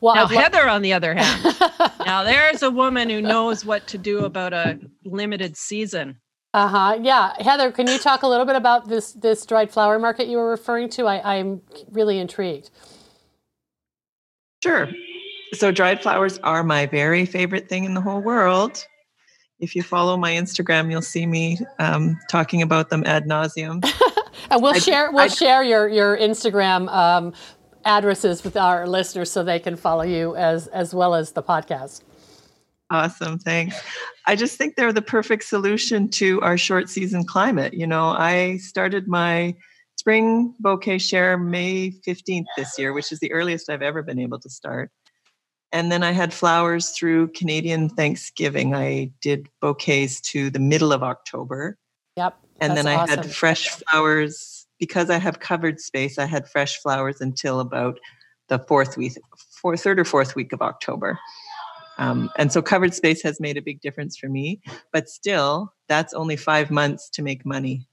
well, now, Heather, on the other hand, [laughs] now there's a woman who knows what to do about a limited season. Uh huh. Yeah, Heather, can you talk a little bit about this this dried flower market you were referring to? I, I'm really intrigued. Sure. So dried flowers are my very favorite thing in the whole world. If you follow my Instagram, you'll see me um, talking about them ad nauseum. [laughs] and we'll I, share we'll I, share your your Instagram um, addresses with our listeners so they can follow you as as well as the podcast. Awesome, thanks. I just think they're the perfect solution to our short season climate. You know, I started my spring bouquet share May 15th this year, which is the earliest I've ever been able to start. And then I had flowers through Canadian Thanksgiving. I did bouquets to the middle of October. Yep. And then I awesome. had fresh flowers because I have covered space. I had fresh flowers until about the fourth week, fourth, third or fourth week of October. Um, and so covered space has made a big difference for me, but still, that's only five months to make money.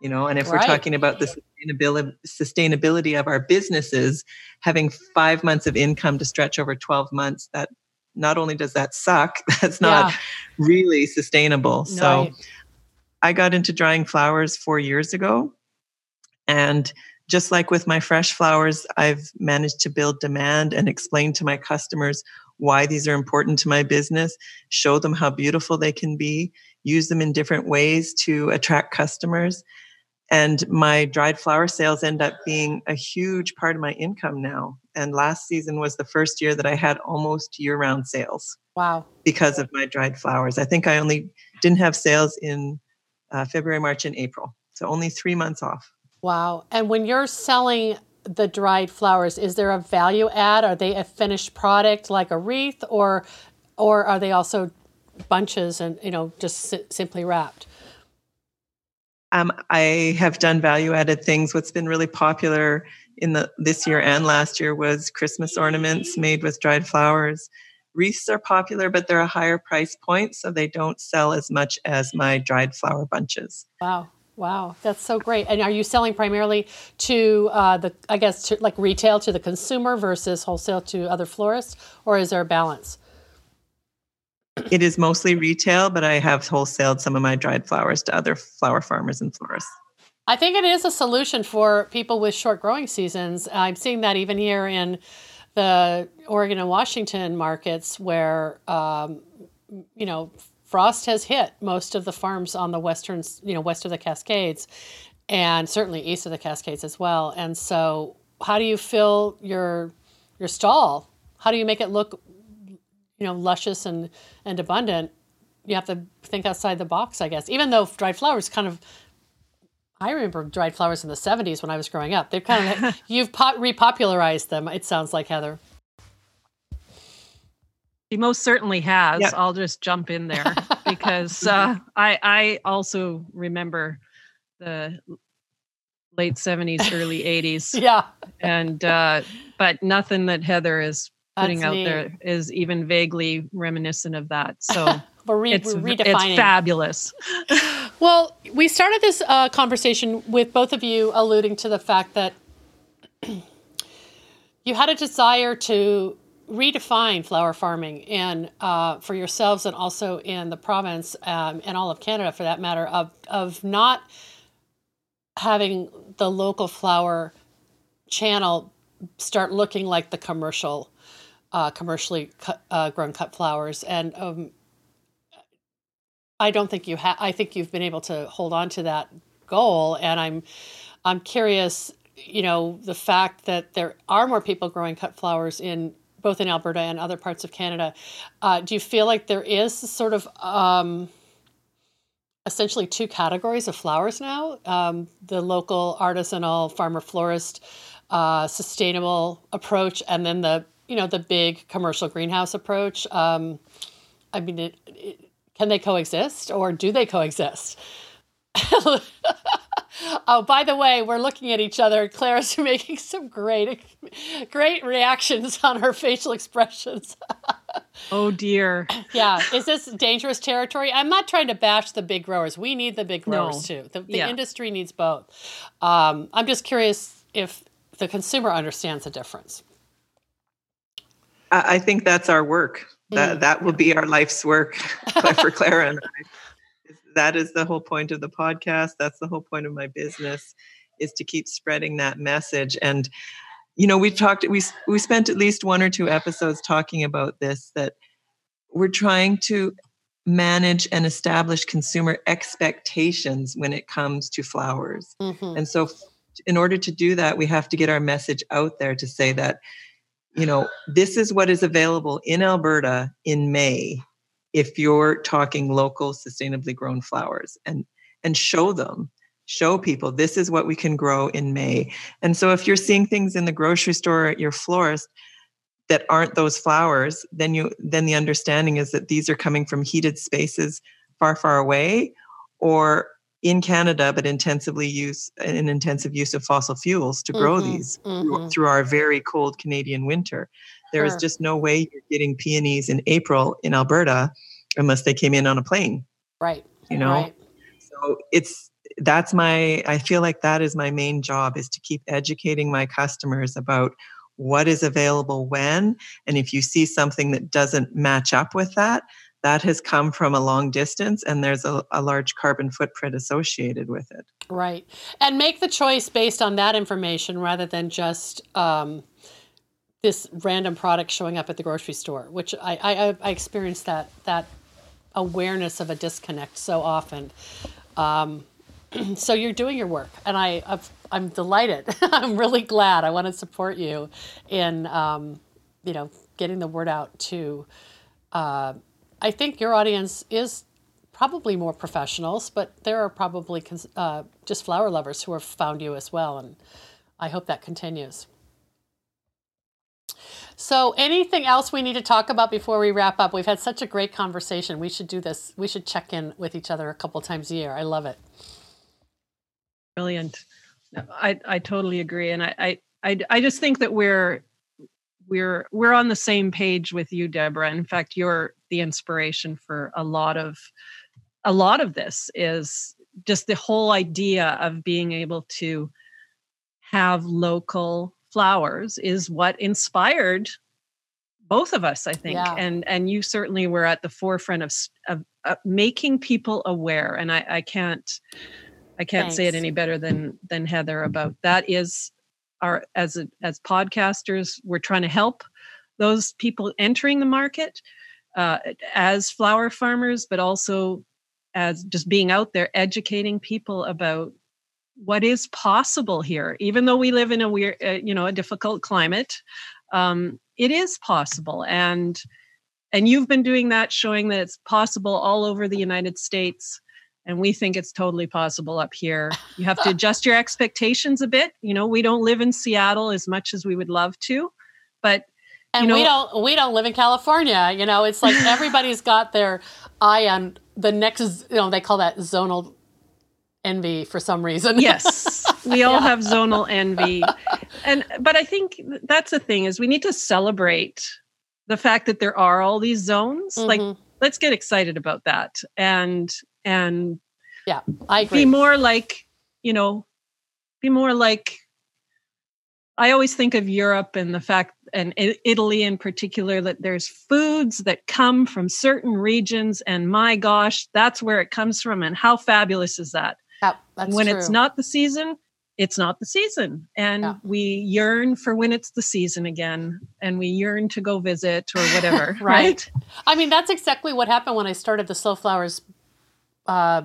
You know, and if right. we're talking about the sustainability sustainability of our businesses, having five months of income to stretch over 12 months, that not only does that suck, [laughs] that's not yeah. really sustainable. No. So I got into drying flowers four years ago. And just like with my fresh flowers, I've managed to build demand and explain to my customers why these are important to my business, show them how beautiful they can be, use them in different ways to attract customers. And my dried flower sales end up being a huge part of my income now. And last season was the first year that I had almost year round sales. Wow. Because of my dried flowers. I think I only didn't have sales in uh, February, March, and April. So only three months off. Wow. And when you're selling the dried flowers, is there a value add? Are they a finished product like a wreath, or or are they also bunches and you know just si- simply wrapped? Um, I have done value added things. What's been really popular in the this year and last year was Christmas ornaments made with dried flowers. Wreaths are popular, but they're a higher price point, so they don't sell as much as my dried flower bunches. Wow. Wow, that's so great. And are you selling primarily to uh, the, I guess, to, like retail to the consumer versus wholesale to other florists, or is there a balance? It is mostly retail, but I have wholesaled some of my dried flowers to other flower farmers and florists. I think it is a solution for people with short growing seasons. I'm seeing that even here in the Oregon and Washington markets where um, you know frost has hit most of the farms on the western, you know, west of the Cascades, and certainly east of the Cascades as well. And so, how do you fill your your stall? How do you make it look, you know, luscious and and abundant? You have to think outside the box, I guess. Even though dried flowers kind of I remember dried flowers in the 70s when I was growing up. They've kind of [laughs] you've repopularized them. It sounds like Heather. she most certainly has. Yep. I'll just jump in there [laughs] because uh, I I also remember the late 70s, early 80s. [laughs] yeah. And uh, but nothing that Heather is putting That's out neat. there is even vaguely reminiscent of that. So [laughs] we're, re- it's. It's fabulous. [laughs] well, we started this uh, conversation with both of you alluding to the fact that [clears throat] you had a desire to redefine flower farming and uh, for yourselves and also in the province um, and all of Canada for that matter of of not having the local flower channel start looking like the commercial uh, commercially cut, uh, grown cut flowers and um, I don't think you have I think you've been able to hold on to that goal and I'm I'm curious you know the fact that there are more people growing cut flowers in both in Alberta and other parts of Canada. Uh, do you feel like there is sort of um, essentially two categories of flowers now? Um, the local artisanal farmer florist uh, sustainable approach, and then the you know the big commercial greenhouse approach. Um, I mean, it, it, can they coexist, or do they coexist? [laughs] oh, by the way, we're looking at each other. Claire's [laughs] making some great, great reactions on her facial expressions. [laughs] oh dear. Yeah, is this dangerous territory? I'm not trying to bash the big growers. We need the big growers no. too. The, the yeah. industry needs both. Um, I'm just curious if the consumer understands the difference. I think that's our work. That mm. that will be our life's work [laughs] for [laughs] Clara and I that is the whole point of the podcast that's the whole point of my business is to keep spreading that message and you know we talked we we spent at least one or two episodes talking about this that we're trying to manage and establish consumer expectations when it comes to flowers mm-hmm. and so in order to do that we have to get our message out there to say that you know this is what is available in alberta in may if you're talking local sustainably grown flowers and and show them show people this is what we can grow in may. And so if you're seeing things in the grocery store at your florist that aren't those flowers then you then the understanding is that these are coming from heated spaces far far away or in Canada, but intensively use an intensive use of fossil fuels to grow mm-hmm, these mm-hmm. through our very cold Canadian winter. There sure. is just no way you're getting peonies in April in Alberta unless they came in on a plane. Right. You know? Right. So it's that's my I feel like that is my main job is to keep educating my customers about what is available when and if you see something that doesn't match up with that that has come from a long distance and there's a, a, large carbon footprint associated with it right and make the choice based on that information rather than just um, this random product showing up at the grocery store, which I, I, I experienced that that awareness of a disconnect so often. Um, [clears throat] so you're doing your work, and I i am delighted. [laughs] I'm really glad. I want to support you in um, you know getting the word out to. Uh, I think your audience is probably more professionals, but there are probably uh, just flower lovers who have found you as well, and I hope that continues. So, anything else we need to talk about before we wrap up? We've had such a great conversation. We should do this. We should check in with each other a couple times a year. I love it. Brilliant. I I totally agree, and I I I, I just think that we're we're we're on the same page with you, Debra. In fact, you're the inspiration for a lot of a lot of this is just the whole idea of being able to have local flowers is what inspired both of us i think yeah. and and you certainly were at the forefront of, of, of making people aware and i i can't i can't Thanks. say it any better than than heather about that is our as a, as podcasters, we're trying to help those people entering the market uh, as flower farmers, but also as just being out there educating people about what is possible here. Even though we live in a weird, uh, you know, a difficult climate, um, it is possible, and and you've been doing that, showing that it's possible all over the United States. And we think it's totally possible up here. [laughs] You have to adjust your expectations a bit. You know, we don't live in Seattle as much as we would love to, but and you know, we don't we don't live in California. You know, it's like [laughs] everybody's got their eye on the next. You know, they call that zonal envy for some reason. yes, [laughs] we all yeah. have zonal envy, and but I think that's the thing is we need to celebrate the fact that there are all these zones. Mm-hmm. Like, let's get excited about that, and and yeah, I agree. Be more like you know, be more like I always think of Europe and the fact, and Italy in particular, that there's foods that come from certain regions, and my gosh, that's where it comes from. And how fabulous is that? Yeah, when true. it's not the season, it's not the season. And yeah. we yearn for when it's the season again, and we yearn to go visit or [laughs] whatever. right. right. I mean, that's exactly what happened when I started the Slow Flowers uh,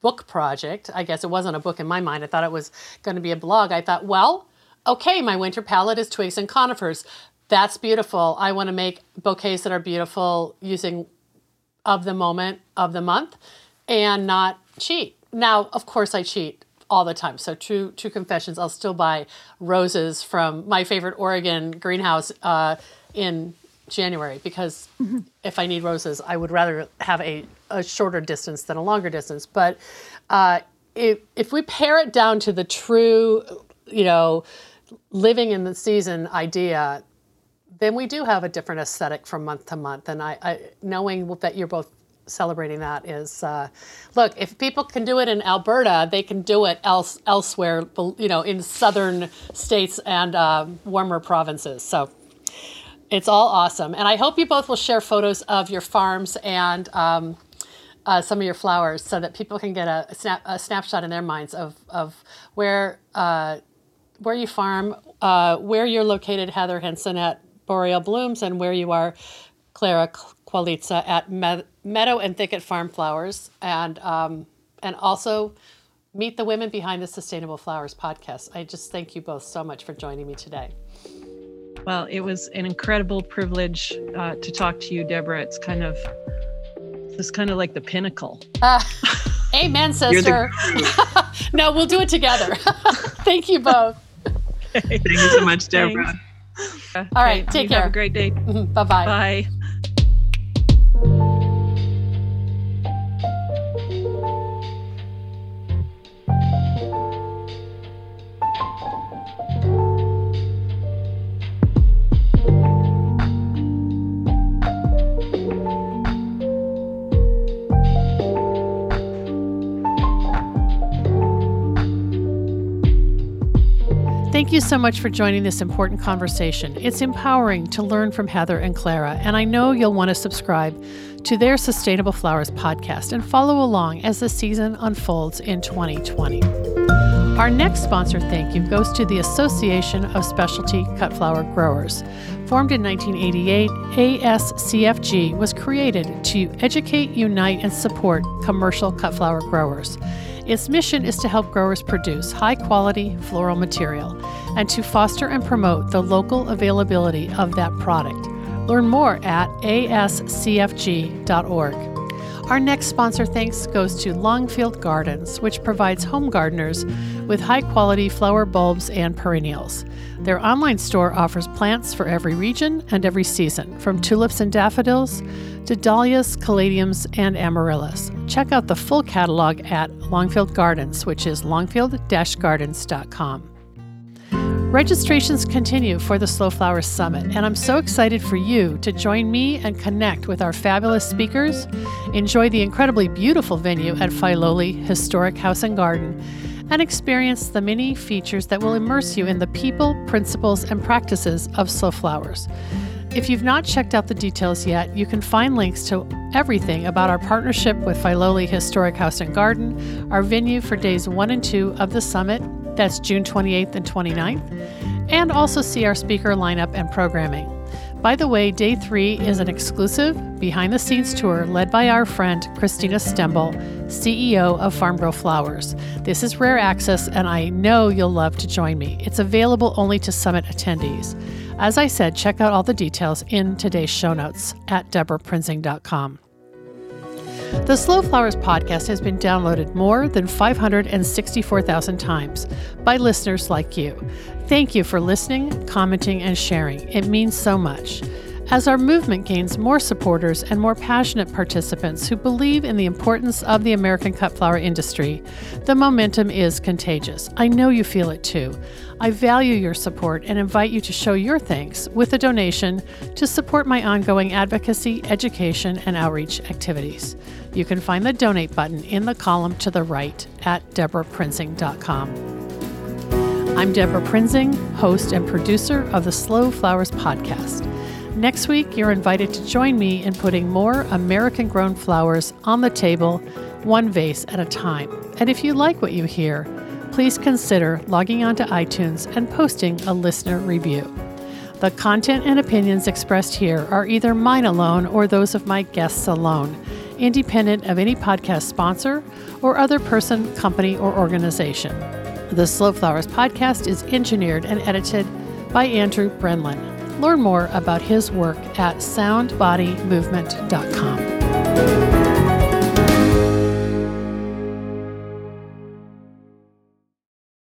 book project. I guess it wasn't a book in my mind. I thought it was going to be a blog. I thought, well, okay, my winter palette is twigs and conifers. That's beautiful. I want to make bouquets that are beautiful using of the moment of the month and not cheat. Now, of course, I cheat all the time. So true, true confessions. I'll still buy roses from my favorite Oregon greenhouse uh, in January because mm-hmm. if I need roses, I would rather have a, a shorter distance than a longer distance. But uh, if if we pare it down to the true, you know, living in the season idea, then we do have a different aesthetic from month to month. And I, I knowing that you're both celebrating that is, uh, look, if people can do it in Alberta, they can do it else elsewhere, you know, in southern states and uh, warmer provinces. So it's all awesome. And I hope you both will share photos of your farms and um, uh, some of your flowers so that people can get a, snap, a snapshot in their minds of, of where uh, where you farm, uh, where you're located, Heather Henson at Boreal Blooms, and where you are, Clara Qualizza at Me- Meadow and Thicket Farm Flowers, and um, and also meet the women behind the Sustainable Flowers podcast. I just thank you both so much for joining me today. Well, it was an incredible privilege uh, to talk to you, Debra. It's kind of it's kind of like the pinnacle. Uh, amen, [laughs] sister. [laughs] no, we'll do it together. [laughs] Thank you both. Thank you so much, Debra. All right, take care. Have a great day. Bye-bye. Bye. Thank so much for joining this important conversation. It's empowering to learn from Heather and Clara, and I know you'll want to subscribe to their Sustainable Flowers podcast and follow along as the season unfolds in 2020. Our next sponsor thank you goes to the Association of Specialty Cut Flower Growers. Formed in 1988, ASCFG was created to educate, unite, and support commercial cut flower growers. Its mission is to help growers produce high quality floral material and to foster and promote the local availability of that product. Learn more at ascfg.org. Our next sponsor thanks goes to Longfield Gardens, which provides home gardeners with high quality flower bulbs and perennials. Their online store offers plants for every region and every season, from tulips and daffodils to dahlias, caladiums, and amaryllis. Check out the full catalog at Longfield Gardens, which is longfield gardens.com. Registrations continue for the Slow Flowers Summit, and I'm so excited for you to join me and connect with our fabulous speakers, enjoy the incredibly beautiful venue at Filoli Historic House and Garden, and experience the many features that will immerse you in the people, principles, and practices of Slow Flowers. If you've not checked out the details yet, you can find links to everything about our partnership with Filoli Historic House and Garden, our venue for days one and two of the summit, That's June 28th and 29th. And also see our speaker lineup and programming. By the way, day three is an exclusive behind the scenes tour led by our friend Christina Stembel, CEO of Farm Girl Flowers. This is rare access, and I know you'll love to join me. It's available only to summit attendees. As I said, check out all the details in today's show notes at debraprinzing.com. The Slow Flowers podcast has been downloaded more than 564,000 times by listeners like you. Thank you for listening, commenting, and sharing. It means so much. As our movement gains more supporters and more passionate participants who believe in the importance of the American cut flower industry, the momentum is contagious. I know you feel it too. I value your support and invite you to show your thanks with a donation to support my ongoing advocacy, education, and outreach activities. You can find the donate button in the column to the right at debraprinzing.com. I'm Debra Prinzing, host and producer of the Slow Flowers podcast. Next week, you're invited to join me in putting more American grown flowers on the table, one vase at a time. And if you like what you hear, please consider logging onto iTunes and posting a listener review. The content and opinions expressed here are either mine alone or those of my guests alone, independent of any podcast sponsor or other person, company, or organization. The Slow Flowers podcast is engineered and edited by Andrew Brenlin. Learn more about his work at soundbodymovement.com.